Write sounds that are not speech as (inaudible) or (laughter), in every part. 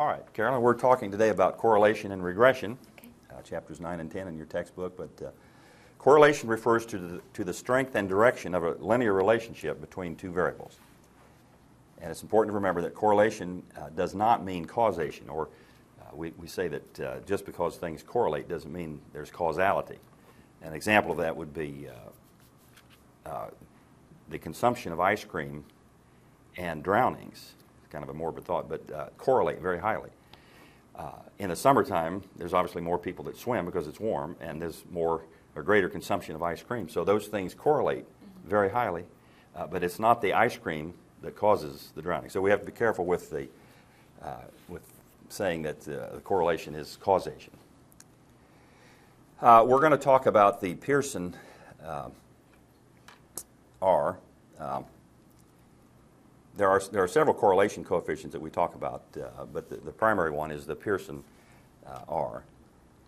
All right, Carolyn, we're talking today about correlation and regression, Okay. uh, chapters 9 and 10 in your textbook. But uh, correlation refers to the, to the strength and direction of a linear relationship between two variables. And it's important to remember that correlation uh, does not mean causation, or uh, we, we say that uh, just because things correlate doesn't mean there's causality. An example of that would be uh, uh, the consumption of ice cream and drownings. Kind of a morbid thought, but uh, correlate very highly. Uh, in the summertime, there's obviously more people that swim because it's warm, and there's more or greater consumption of ice cream. So those things correlate very highly, uh, but it's not the ice cream that causes the drowning. So we have to be careful with the uh, with saying that uh, the correlation is causation. Uh, we're going to talk about the Pearson R. Um, there are, there are several correlation coefficients that we talk about, uh, but the, the primary one is the Pearson uh, R.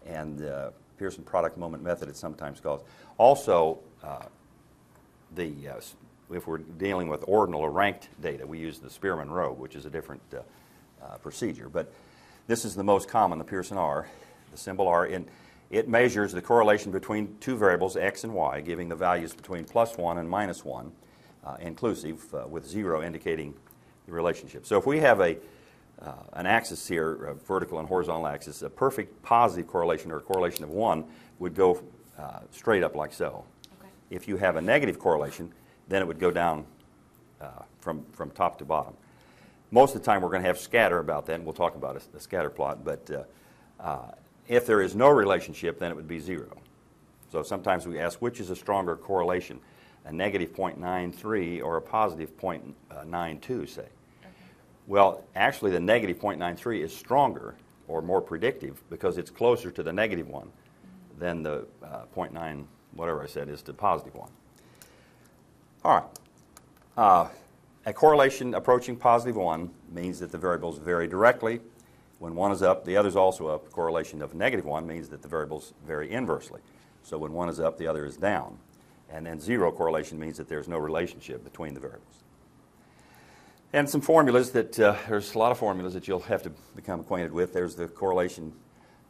And uh, Pearson product moment method, it's sometimes called. Also, uh, the, uh, if we're dealing with ordinal or ranked data, we use the Spearman Rho, which is a different uh, procedure. But this is the most common, the Pearson R, the symbol R. In, it measures the correlation between two variables, x and y, giving the values between plus 1 and minus 1, uh, inclusive, uh, with 0 indicating the relationship. So if we have a, uh, an axis here, a vertical and horizontal axis, a perfect positive correlation or a correlation of 1 would go uh, straight up like so. Okay. If you have a negative correlation, then it would go down uh, from, from top to bottom. Most of the time, we're going to have scatter about that, and we'll talk about a, a scatter plot. But uh, uh, if there is no relationship, then it would be zero. So sometimes we ask which is a stronger correlation, a negative 0.93 or a positive 0.92, say. Well, actually, the negative 0.93 is stronger or more predictive because it's closer to the negative one than the uh, 0.9, whatever I said, is to the positive one. All right. Uh, a correlation approaching positive 1 means that the variables vary directly. When one is up, the other is also up. A correlation of negative 1 means that the variables vary inversely. So when one is up, the other is down. And then zero correlation means that there's no relationship between the variables. And some formulas that, uh, there's a lot of formulas that you'll have to become acquainted with. There's the correlation,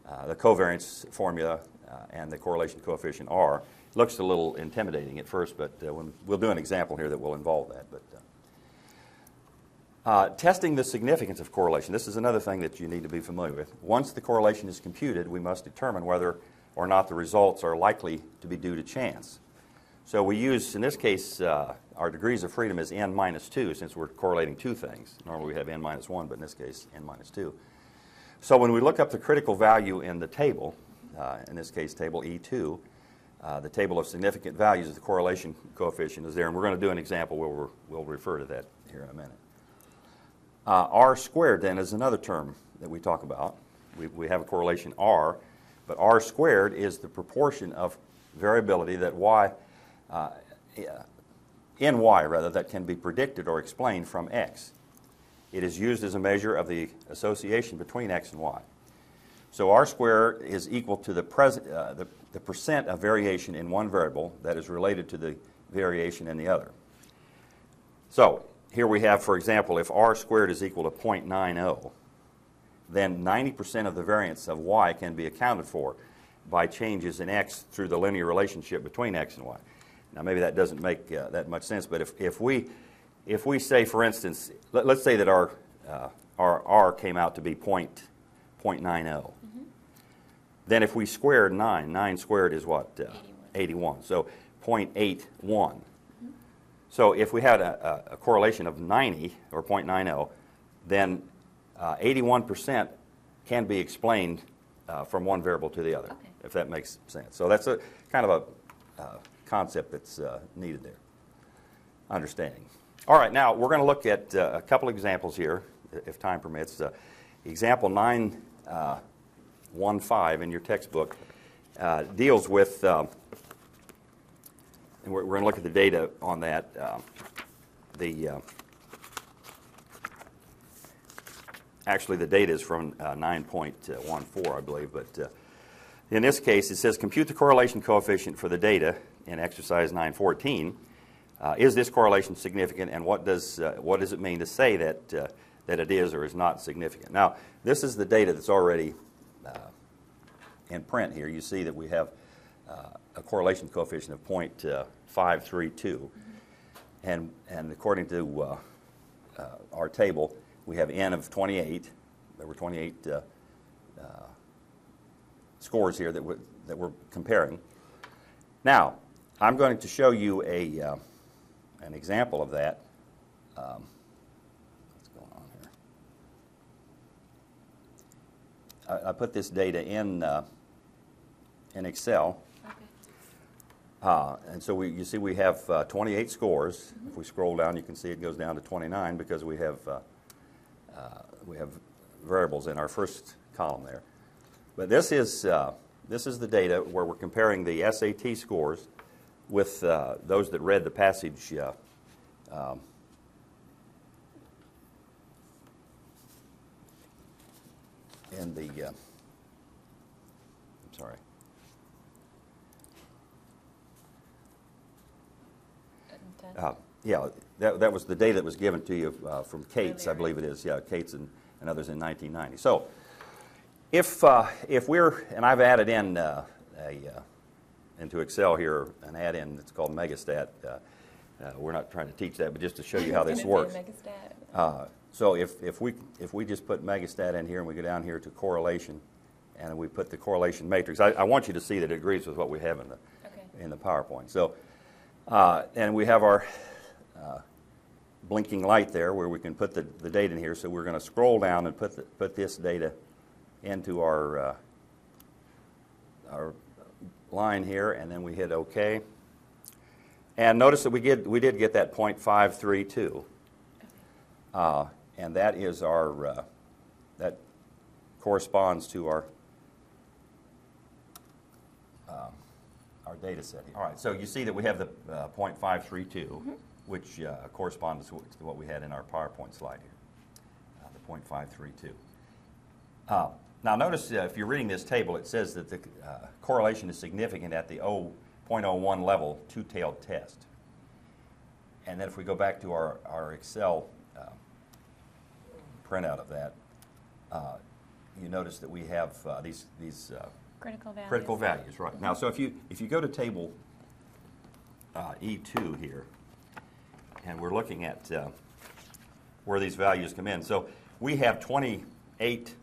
uh, the covariance formula, uh, and the correlation coefficient R. It Looks a little intimidating at first, but uh, when, we'll do an example here that will involve that. But uh, uh, testing the significance of correlation. This is another thing that you need to be familiar with. Once the correlation is computed, we must determine whether or not the results are likely to be due to chance. So we use, in this case, uh, our degrees of freedom is n minus 2 since we're correlating two things. Normally we have n minus 1, but in this case, n minus 2. So when we look up the critical value in the table, uh, in this case, table E2, uh, the table of significant values, of the correlation coefficient is there, and we're going to do an example where we're, we'll refer to that here in a minute. Uh, R squared, then, is another term that we talk about. We, we have a correlation R, but R squared is the proportion of variability that Y, uh, in Y, rather, that can be predicted or explained from X. It is used as a measure of the association between X and Y. So R squared is equal to the, pres- uh, the, the percent of variation in one variable that is related to the variation in the other. So here we have, for example, if R squared is equal to 0.90, then 90% of the variance of Y can be accounted for by changes in X through the linear relationship between X and Y. Now, maybe that doesn't make uh, that much sense, but if, if, we, if we say, for instance, let, us say that our, uh, our R came out to be point, 0.90. Then if we squared 9, 9 squared is what? Uh, 81. So 0.81. So if we had a, a, a correlation of 90 or 0.90, then uh, 81% can be explained uh, from one variable to the other, Okay. if that makes sense. So that's a kind of a uh, concept that's uh, needed there. Understanding. All right, now we're going to look at uh, a couple examples here, if time permits. Uh, example 915 in your textbook uh, deals with, um, and we're, we're going to look at the data on that. Um, the uh, actually the data is from uh, 9.14, I believe, but uh, in this case it says compute the correlation coefficient for the data in exercise 914. Uh, is this correlation significant, and what does uh, what does it mean to say that uh, that it is or is not significant. Now, this is the data that's already uh, in print here. You see that we have uh, a correlation coefficient of 0.532. And, and according to uh, uh, our table, we have n of 28. There were 28 uh, uh, scores here that, we, that we're comparing. Now, I'm going to show you a, uh, an example of that. Um, what's going on here? I, I put this data in, uh, in Excel. Okay. Uh, and so we, you see we have uh, 28 scores. If we scroll down, you can see it goes down to 29 because we have, uh, uh, we have variables in our first column there. But this is, uh, this is the data where we're comparing the SAT scores with uh, those that read the passage uh, um, in the, uh, I'm sorry, Uh, Yeah, that, that was the data that was given to you uh, from Katz, I believe it is, yeah, Katz and, and others in 1990. So if, uh, if we're, and I've added in uh, a, uh, into Excel here, an add-in that's called Megastat. Uh, uh, We're not trying to teach that, but just to show you how (laughs) this works. Megastat. Uh, So if, if we, if we just put Megastat in here and we go down here to correlation, and we put the correlation matrix, I, I want you to see that it agrees with what we have in the, Okay. in the PowerPoint. So, uh, and we have our uh, blinking light there where we can put the, the data in here. So we're going to scroll down and put, the, put this data into our, uh, our line here, and then we hit OK. And notice that we, get, we did get that 0.532. Uh, and that is our, uh, that corresponds to our, um, our data set here. All right, so you see that we have the uh, 0.532, which uh, corresponds to to what we had in our PowerPoint slide here, uh, the 0.532. Now, notice uh, if you're reading this table, it says that the uh, correlation is significant at the 0.01 level two-tailed test. And then if we go back to our, our Excel uh, printout of that, uh, you notice that we have uh, these, these uh, Critical values. critical values, right. Now, so if you, if you go to table uh, E2 here, and we're looking at uh, where these values come in. So we have 28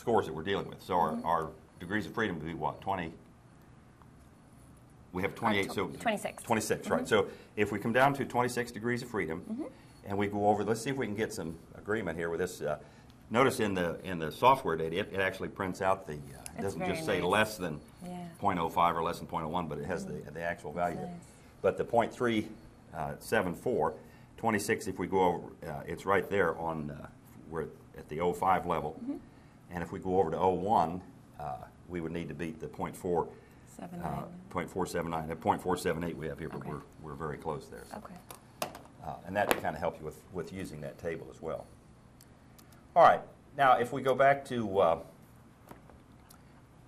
scores that we're dealing with. So our, our degrees of freedom would be what, 20? We have 28, so... 26. 26, right. So if we come down to 26 degrees of freedom, and we go over, let's see if we can get some agreement here with this. Uh, notice in the in the software data, it, it actually prints out the. Uh, it doesn't just say nice. less than Yeah. 0.05 or less than 0.01, but it has the the actual value. Nice. But the uh, 0.374, 26, if we go over, uh, it's right there on uh, we're at the 05 level, Mm-hmm. And if we go over to 01, uh, we would need to beat the 0.4. Uh, 0.479, uh, 0.478 we have here, but Okay. we're, we're very close there. so. Okay. Uh, and that kind of help you with, with using that table as well. All right, now if we go back to uh,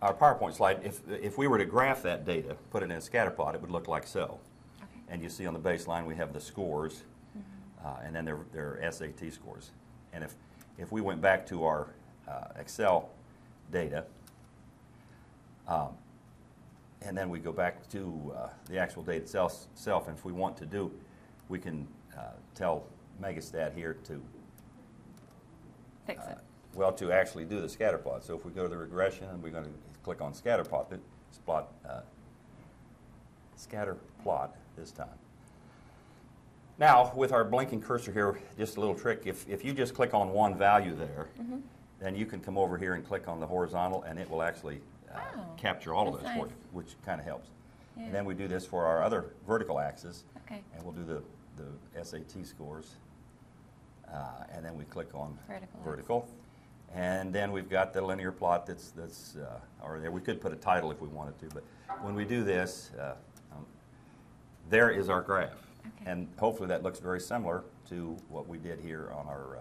our PowerPoint slide, if, if we were to graph that data, put it in a scatter plot, it would look like so. Okay. And you see on the baseline we have the scores, uh, and then their, their SAT scores. And if, if we went back to our uh, Excel data, um, and then we go back to uh, the actual data itself, self, and if we want to do, we can uh, tell Megastat here to, Fix uh, it. well, to actually do the scatter plot. So if we go to the regression, and we're going to click on scatter plot, this plot, uh, scatter plot this time. Now, with our blinking cursor here, just a little trick. If, if you just click on one value there, Mm-hmm. Then you can come over here and click on the horizontal, and it will actually uh, Oh, capture all of those that's for nice. you, which kind of helps. Yeah. And then we do this for our other vertical axis, Okay. and we'll do the, the SAT scores. Uh, and then we click on Vertical vertical. And then we've got the linear plot that's, that's uh, or there. We could put a title if we wanted to, but when we do this, uh, um, there is our graph. Okay. And hopefully that looks very similar to what we did here on our,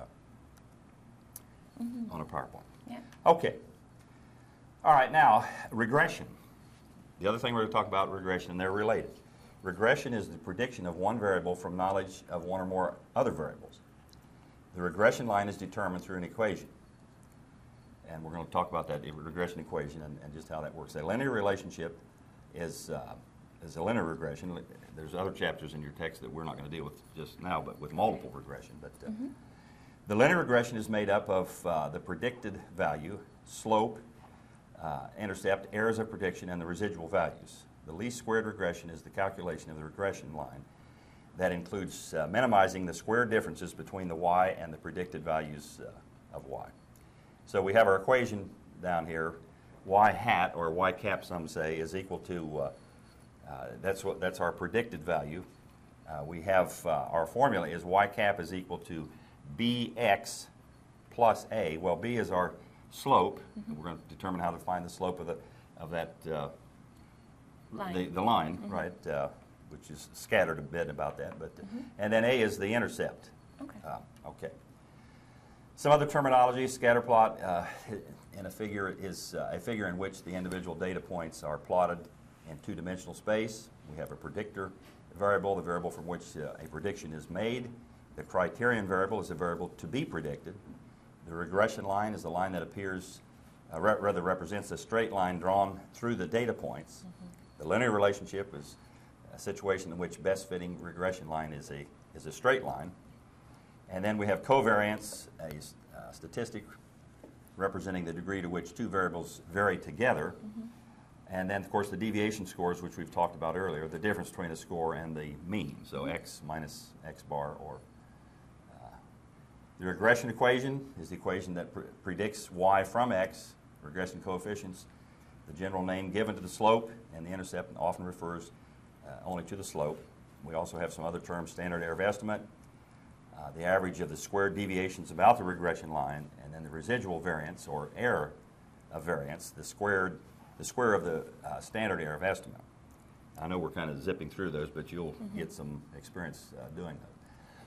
uh, Mm-hmm. on a PowerPoint. Yeah. Okay. All right, now, regression. The other thing we're going to talk about regression, and they're related. Regression is the prediction of one variable from knowledge of one or more other variables. The regression line is determined through an equation. And we're going to talk about that regression equation and, and just how that works. A linear relationship is, uh, is a linear regression. There's other chapters in your text that we're not going to deal with just now, but with multiple regression. But uh, the linear regression is made up of uh, the predicted value, slope, uh, intercept, errors of prediction, and the residual values. The least squared regression is the calculation of the regression line that includes uh, minimizing the square differences between the y and the predicted values uh, of y. So we have our equation down here, y hat, or y cap some say, is equal to, uh, uh, that's, what, that's our predicted value. We have, our formula is y cap is equal to bx plus a. Well, b is our slope. We're going to determine how to find the slope of, the, of that, uh, Line. The, the line, right, uh, which is scattered a bit about that. But, And then a is the intercept. Okay. Uh, okay. Some other terminology, scatter plot uh, (laughs) in a figure is uh, a figure in which the individual data points are plotted in two-dimensional space. We have a predictor variable, the variable from which uh, a prediction is made. The criterion variable is a variable to be predicted. The regression line is the line that appears, uh, re- rather represents a straight line drawn through the data points. The linear relationship is a situation in which best fitting regression line is a, is a straight line. And then we have covariance, a, uh, statistic representing the degree to which two variables vary together. And then, of course, the deviation scores, which we've talked about earlier, the difference between a score and the mean. So x minus x bar or the regression equation is the equation that pre- predicts y from x, regression coefficients, the general name given to the slope, and the intercept often refers uh, only to the slope. We also have some other terms, standard error of estimate, uh, the average of the squared deviations about the regression line, and then the residual variance or error of variance, the squared, the square of the uh, standard error of estimate. I know we're kind of zipping through those, but you'll get some experience uh, doing those.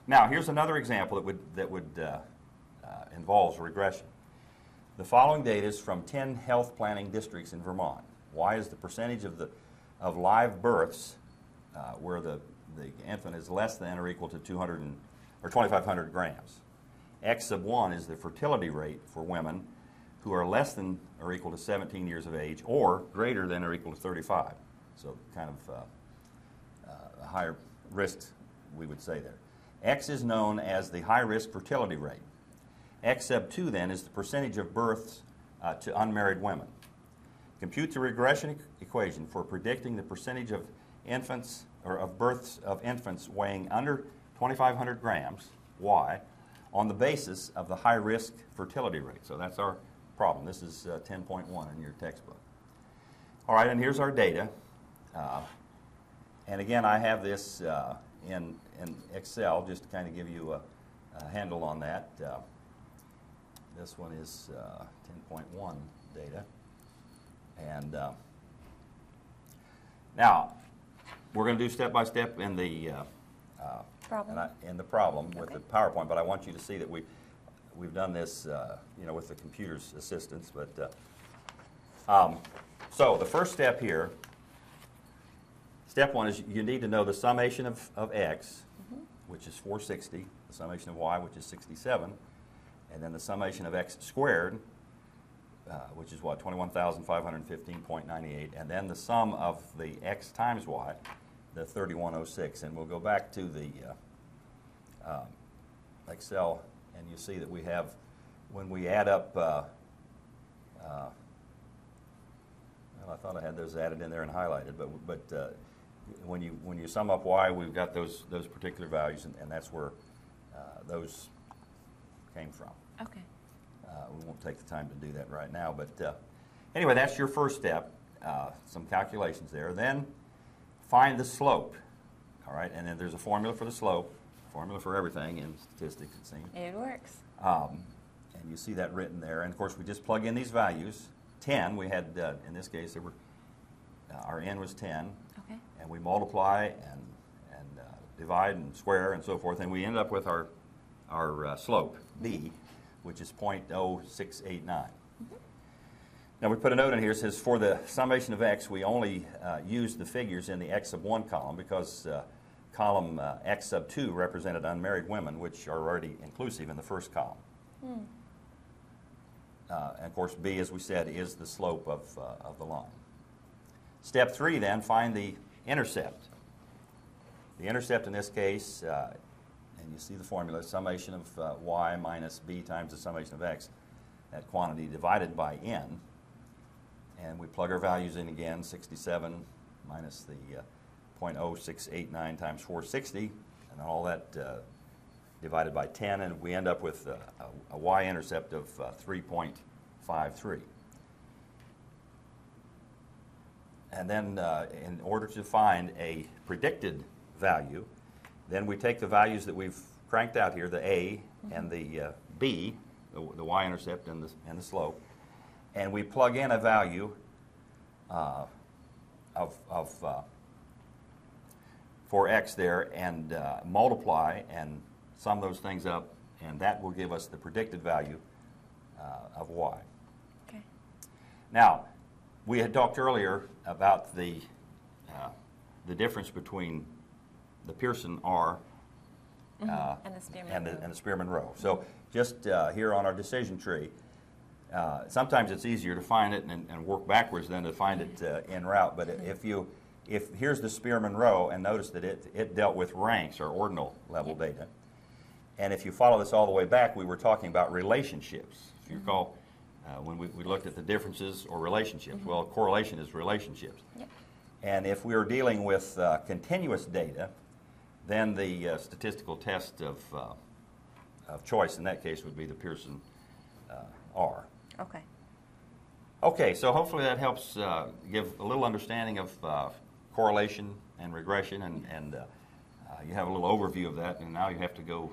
Now, here's another example that would that would uh, uh, involves regression. The following data is from 10 health planning districts in Vermont. Y is the percentage of the of live births uh, where the, the infant is less than or equal to 200 and, or 2,500 grams. X sub 1 is the fertility rate for women who are less than or equal to 17 years of age or greater than or equal to 35. So kind of uh, uh, a higher risk, we would say there. X is known as the high risk fertility rate. X sub 2 then is the percentage of births uh, to unmarried women. Compute the regression e- equation for predicting the percentage of infants or of births of infants weighing under 2,500 grams, Y, on the basis of the high risk fertility rate. So that's our problem. This is uh, 10.1 in your textbook. All right, and here's our data. Uh, and again, I have this uh, in, in Excel just to kind of give you a, a handle on that. Uh, this one is uh, 10.1 data. And uh, now, we're going to do step by step in the uh, uh, Problem. and I- in the problem with the PowerPoint, but I want you to see that we we've done this, uh, you know, with the computer's assistance. But uh, um, so the first step here, step one is you need to know the summation of, of x, which is 460, the summation of y, which is 67, and then the summation of x squared, uh, which is what, 21,515.98, and then the sum of the x times y, the 3106. And we'll go back to the uh, um, Excel, and you see that we have, when we add up, uh, uh, well, I thought I had those added in there and highlighted, but, but uh, when you, when you sum up y, we've got those, those particular values, and, and that's where uh, those came from. Okay. Uh, we won't take the time to do that right now, but uh, anyway, that's your first step. Uh, some calculations there. Then find the slope. All right, and then there's a formula for the slope, formula for everything in statistics, it seems. It works. Um, and you see that written there. And of course, we just plug in these values. 10, we had, uh, in this case, there were, uh, our n was 10, Okay. and we multiply and, and uh, divide and square and so forth, and we end up with our, our uh, slope, b, which is 0.0689. Now we put a note in here that says for the summation of x, we only uh, use the figures in the x sub 1 column because uh, column uh, X sub 2 represented unmarried women, which are already inclusive in the first column. Uh, and of course, B, as we said, is the slope of, uh, of the line. Step three, then, find the intercept. The intercept in this case, uh, and you see the formula, summation of uh, y minus b times the summation of x, that quantity divided by n. And we plug our values in again, 67 minus the uh, 0.0689 times 460, and all that uh, divided by 10, and we end up with uh, a, a y-intercept of uh, 3.53. And then, uh, in order to find a predicted value, then we take the values that we've cranked out here, the a and the uh, b, the, the y-intercept and the, and the slope, and we plug in a value uh, of, of uh, for x there and uh, multiply and sum those things up, and that will give us the predicted value uh, of y. Okay. Now, we had talked earlier about the, uh, the difference between the Pearson R uh, And the Spearman and the, and the Spearman Rho. So just uh, here on our decision tree, uh, sometimes it's easier to find it and, and work backwards than to find it uh, en route. But if you, if here's the Spearman Rho, and notice that it, it dealt with ranks or ordinal level data. And if you follow this all the way back, we were talking about relationships. If you recall, uh, when we, we looked at the differences or relationships, well, correlation is relationships. Yep. And if we are dealing with uh, continuous data, then the uh, statistical test of, uh, of choice in that case would be the Pearson uh, R. Okay. Okay, so hopefully that helps uh, give a little understanding of uh, correlation and regression, and, and uh, uh, you have a little overview of that, and now you have to go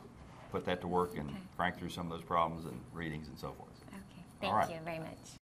put that to work and Okay. crank through some of those problems and readings and so forth. Thank right. you very much.